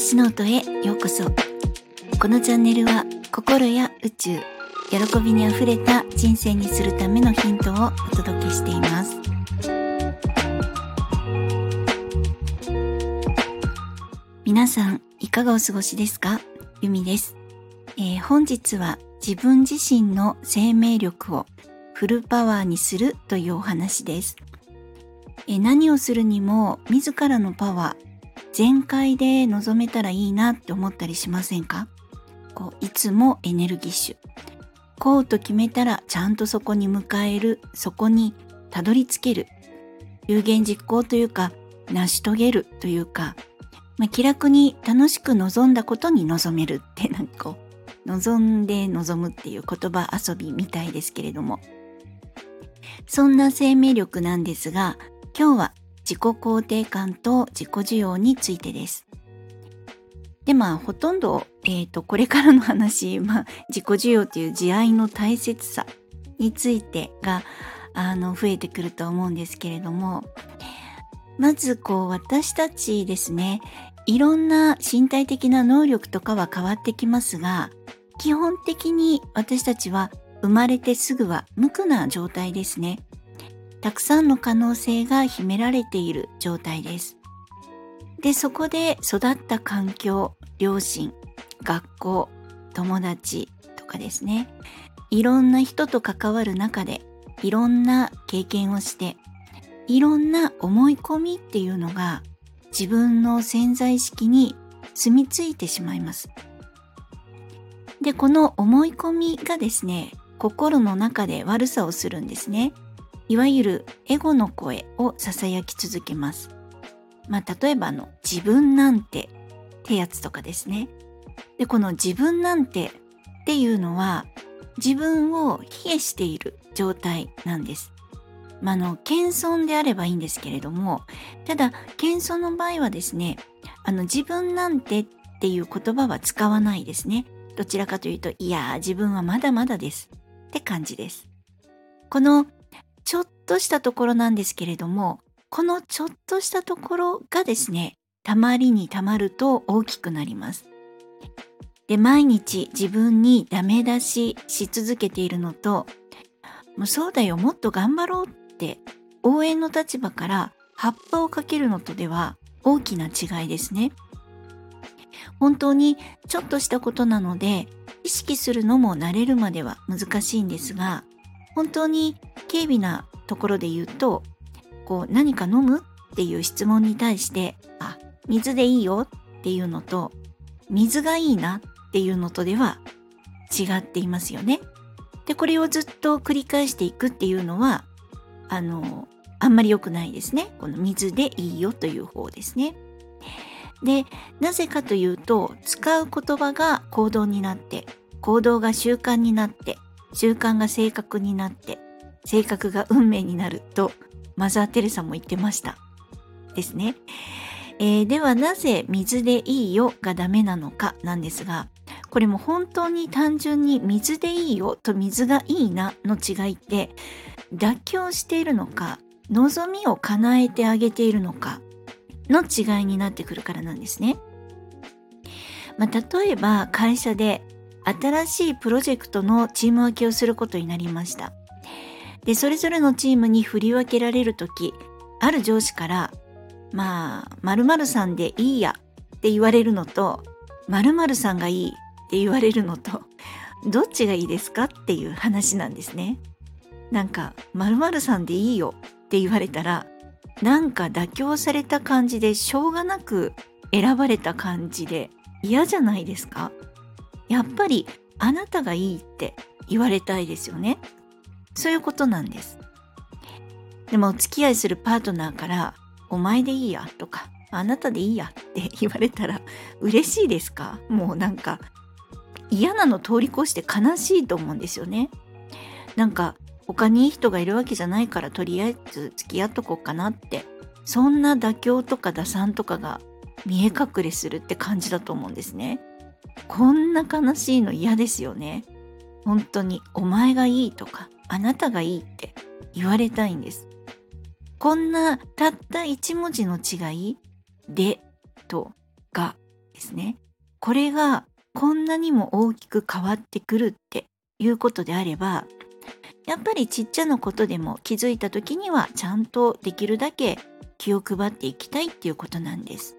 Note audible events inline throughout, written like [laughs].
スノートへようこそ。このチャンネルは心や宇宙喜びにあふれた人生にするためのヒントをお届けしています。皆さんいかがお過ごしですか？ゆみです、えー、本日は自分自身の生命力をフルパワーにするというお話です。え何をするにも自らのパワー、全開で臨めたらいいなって思ったりしませんか？こういつもエネルギッシュ。こうと決めたらちゃんとそこに迎える、そこにたどり着ける。有言実行というか、成し遂げるというか、まあ、気楽に楽しく望んだことに臨めるってなんかこう、望んで望むっていう言葉遊びみたいですけれども、そんな生命力なんですが、今日は自己肯定感と自己需要についてです。で、まあ、ほとんど、えっ、ー、と、これからの話、[laughs] まあ、自己需要という慈愛の大切さについてが、あの、増えてくると思うんですけれども、まず、こう、私たちですね、いろんな身体的な能力とかは変わってきますが、基本的に私たちは生まれてすぐは無垢な状態ですね。たくさんの可能性が秘められている状態です。で、そこで育った環境、両親、学校、友達とかですね。いろんな人と関わる中でいろんな経験をしていろんな思い込みっていうのが自分の潜在意識に住み着いてしまいます。で、この思い込みがですね、心の中で悪さをするんですね。いわゆるエゴの声を囁き続けます。まあ、例えばの自分なんてってやつとかですね。で、この自分なんてっていうのは自分を卑下している状態なんです。まあ、の、謙遜であればいいんですけれども、ただ、謙遜の場合はですね、あの、自分なんてっていう言葉は使わないですね。どちらかというと、いや自分はまだまだです。って感じです。このちょっとしたところなんですけれども、このちょっとしたところがですね、たまりにたまると大きくなります。で、毎日自分にダメ出しし続けているのと、もうそうだよ、もっと頑張ろうって応援の立場から葉っぱをかけるのとでは大きな違いですね。本当にちょっとしたことなので意識するのも慣れるまでは難しいんですが本当に軽微なところで言うとこう何か飲むっていう質問に対してあ水でいいよっていうのと水がいいなっていうのとでは違っていますよね。でこれをずっと繰り返していくっていうのはあのあんまり良くないですね。この水でいいよという方ですね。で、なぜかというと、使う言葉が行動になって、行動が習慣になって、習慣が性格になって、性格が運命になると、マザー・テレサも言ってました。ですね。えー、ではなぜ水でいいよがダメなのかなんですが、これも本当に単純に水でいいよと水がいいなの違いって妥協しているのか望みを叶えてあげているのかの違いになってくるからなんですね。まあ、例えば会社で新しいプロジェクトのチーム分けをすることになりました。で、それぞれのチームに振り分けられるとき、ある上司から、まあ、〇〇さんでいいやって言われるのと、〇〇さんがいいって言われるのと、どっちがいいですかっていう話なんですね。なんか、〇〇さんでいいよって言われたら、なんか妥協された感じでしょうがなく選ばれた感じで嫌じゃないですか？やっぱりあなたがいいって言われたいですよね。そういうことなんです。でもお付き合いするパートナーからお前でいいやとかあなたでいいやって言われたら嬉しいですか？もうなんか嫌なの通り越して悲しいと思うんですよね。なんか他にいい人がいるわけじゃないからとりあえず付き合っとこうかなって。そんな妥協とか打算とかが見え隠れするって感じだと思うんですね。こんな悲しいの嫌ですよね本当にお前がいいとかあなたがいいって言われたいんですこんなたった一文字の違いでとがですね。これがこんなにも大きく変わってくるっていうことであればやっぱりちっちゃなことでも気づいた時にはちゃんとできるだけ気を配っていきたいっていうことなんです。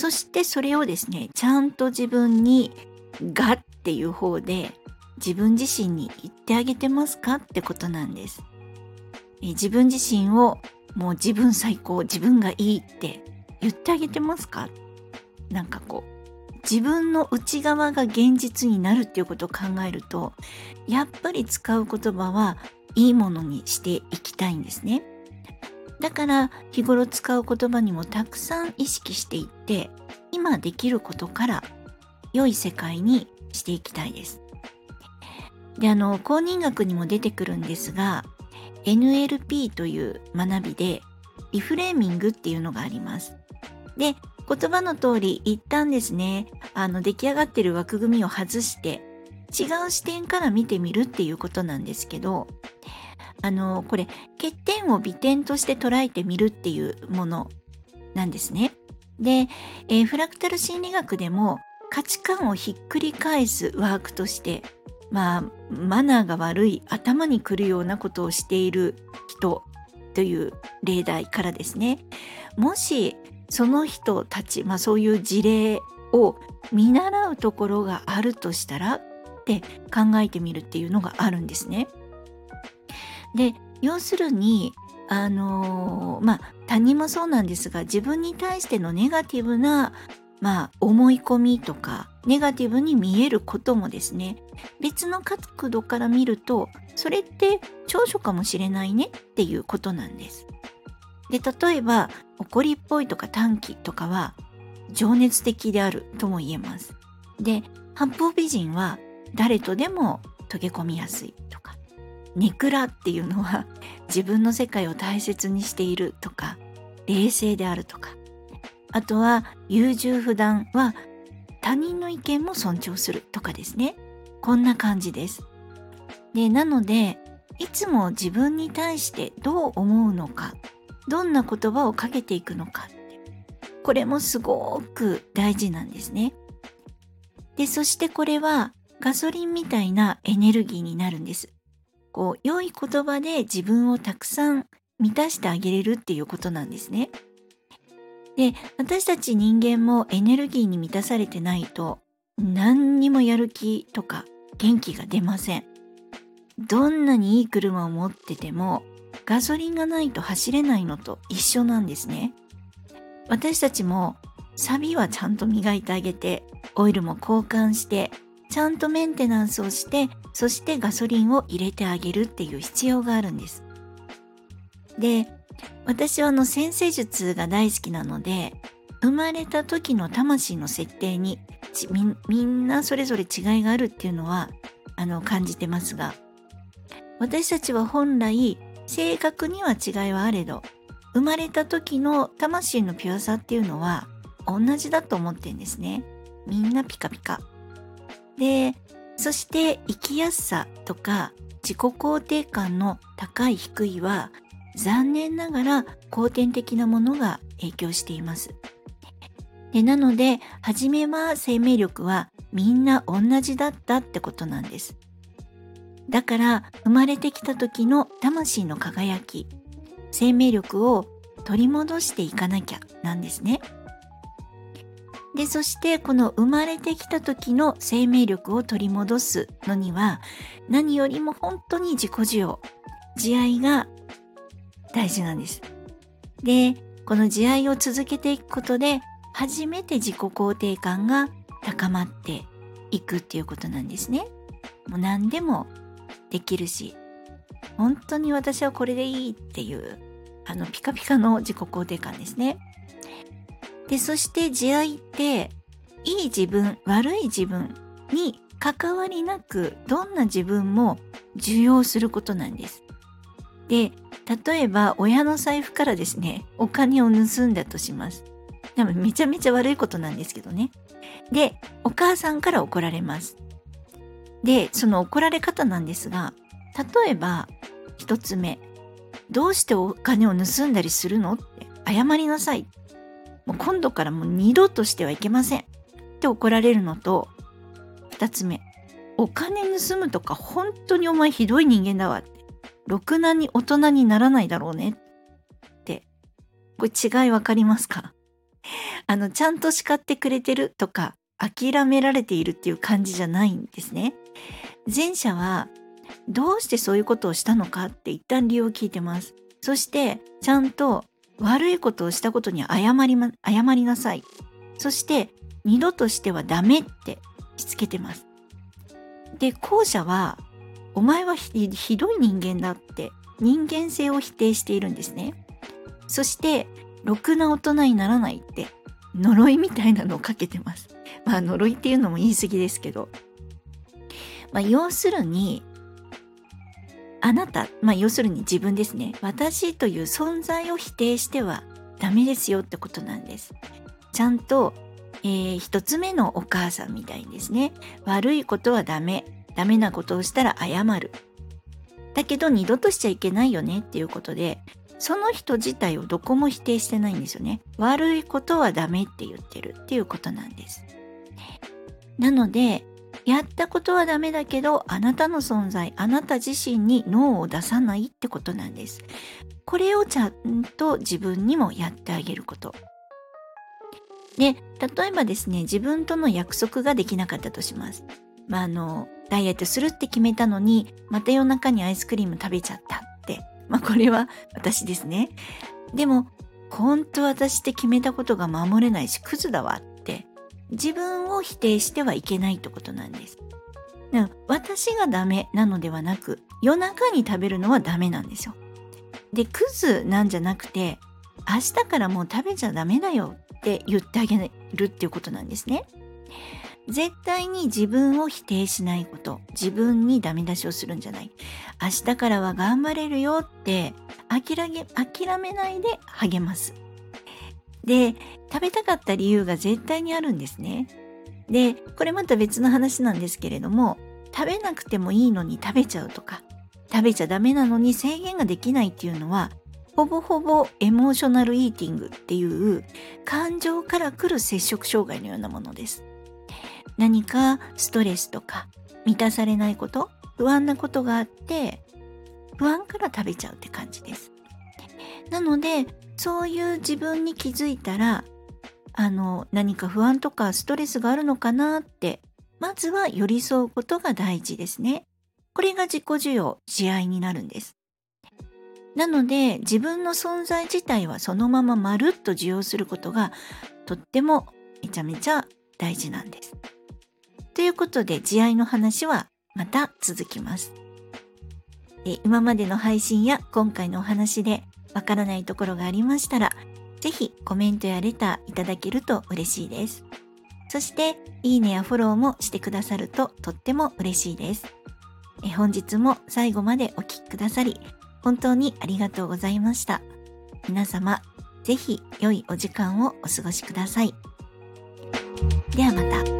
そしてそれをですねちゃんと自分に「が」っていう方で自分自身に言ってあげてますかってことなんです。え自分自身をもう自分最高自分がいいって言ってあげてますか？なんかこう自分の内側が現実になるっていうことを考えるとやっぱり使う言葉はいいものにしていきたいんですね。だから日頃使う言葉にもたくさん意識していって今できることから良い世界にしていきたいです。であの公認学にも出てくるんですが NLP という学びでリフレーミングっていうのがあります。で言葉の通り一旦ですねあの出来上がってる枠組みを外して違う視点から見てみるっていうことなんですけどあのこれ欠点を美点として捉えてみるっていうものなんですね。で、えー、フラクタル心理学でも価値観をひっくり返すワークとしてまあマナーが悪い頭にくるようなことをしている人という例題からですねもしその人たち、まあ、そういう事例を見習うところがあるとしたらって考えてみるっていうのがあるんですね。で要するにあのー、まあ他人もそうなんですが自分に対してのネガティブなまあ思い込みとかネガティブに見えることもですね別の角度から見るとそれって長所かもしれないねっていうことなんです。で例えば怒りっぽいとか短気とかは情熱的であるとも言えます。で八方美人は誰とでも溶け込みやすいとかネクラっていうのは [laughs] 自分の世界を大切にしているとか冷静であるとか。あとは優柔不断は他人の意見も尊重するとかですね。こんな感じです。でなのでいつも自分に対してどう思うのかどんな言葉をかけていくのかこれもすごく大事なんですね。でそしてこれはガソリンみたいなエネルギーになるんです。こう良い言葉で自分をたくさん満たしてあげれるっていうことなんですね。で私たち人間もエネルギーに満たされてないと何にもやる気とか元気が出ませんどんなにいい車を持っててもガソリンがないと走れないのと一緒なんですね私たちもサビはちゃんと磨いてあげてオイルも交換してちゃんとメンテナンスをしてそしてガソリンを入れてあげるっていう必要があるんです。で私はあの先生術が大好きなので生まれた時の魂の設定にみんなそれぞれ違いがあるっていうのはあの感じてますが私たちは本来正確には違いはあれど生まれた時の魂のピュアさっていうのは同じだと思ってんですね。みんなピカピカ。でそして生きやすさとか自己肯定感の高い低いは残念ながら後天的なものが影響しています。でなので初めは生命力はみんな同じだったってことなんです。だから生まれてきた時の魂の輝き生命力を取り戻していかなきゃなんですね。でそしてこの生まれてきた時の生命力を取り戻すのには何よりも本当に自己需要慈愛が大事なんです。で、この慈愛を続けていくことで、初めて自己肯定感が高まっていくっていうことなんですね。もう何でもできるし、本当に私はこれでいいっていう、あのピカピカの自己肯定感ですね。で、そして慈愛って、いい自分、悪い自分に関わりなく、どんな自分も受容することなんです。で、例えば親の財布からですね、お金を盗んだとします。でもめちゃめちゃ悪いことなんですけどね。で、お母さんから怒られます。で、その怒られ方なんですが、例えば、一つ目、どうしてお金を盗んだりするのって謝りなさい。もう今度からもう二度としてはいけません。って怒られるのと2つ目お金盗むとか本当にお前ひどい人間だわって。ろくなに大人にならないだろうね。って。これ違いわかりますか？[laughs] あのちゃんと叱ってくれてるとか諦められているっていう感じじゃないんですね。前者はどうしてそういうことをしたのかって一旦理由を聞いてます。そしてちゃんと悪いことをしたことに謝り,、ま、謝りなさい。そして二度としてはダメってしつけてます。で後者はお前はひどい人間だって人間性を否定しているんですね。そしてろくな大人にならないって呪いみたいなのをかけてます。まあ呪いっていうのも言い過ぎですけど、まあ、要するにあなた、まあ、要するに自分ですね。私という存在を否定してはダメですよってことなんです。ちゃんと、えー、一つ目のお母さんみたいにですね。悪いことはダメ。ダメなことをしたら謝る。だけど二度としちゃいけないよね。っていうことでその人自体をどこも否定してないんですよね。悪いことはダメって言ってるっていうことなんです。なのでやったことはダメだけどあなたの存在あなた自身に脳を出さないってことなんです。これをちゃんと自分にもやってあげること。で例えばですね自分との約束ができなかったとします。まああのダイエットするって決めたのにまた夜中にアイスクリーム食べちゃったって。まあこれは私ですね。でも本当私って決めたことが守れないしクズだわ自分を否定してはいけないってことなんです。私がダメなのではなく夜中に食べるのはダメなんですよ。でクズなんじゃなくて明日からもう食べちゃダメだよって言ってあげるっていうことなんですね。絶対に自分を否定しないこと自分にダメ出しをするんじゃない明日からは頑張れるよって諦め諦めないで励ますで食べたかった理由が絶対にあるんですね。でこれまた別の話なんですけれども食べなくてもいいのに食べちゃうとか食べちゃダメなのに制限ができないっていうのはほぼほぼエモーショナルイーティングっていう感情から来る摂食障害のようなものです。何かストレスとか満たされないこと不安なことがあって不安から食べちゃうって感じです。なのでそういう自分に気づいたらあの何か不安とかストレスがあるのかなってまずは寄り添うことが大事ですね。これが自己需要、慈愛になるんです。なので自分の存在自体はそのまままるっと受容することがとってもめちゃめちゃ大事なんです。ということで慈愛の話はまた続きます。今までの配信や今回のお話でわからないところがありましたら、ぜひコメントやレターいただけると嬉しいです。そして、いいねやフォローもしてくださるととっても嬉しいです。え本日も最後までお聴きくださり、本当にありがとうございました。皆様、ぜひ良いお時間をお過ごしください。ではまた。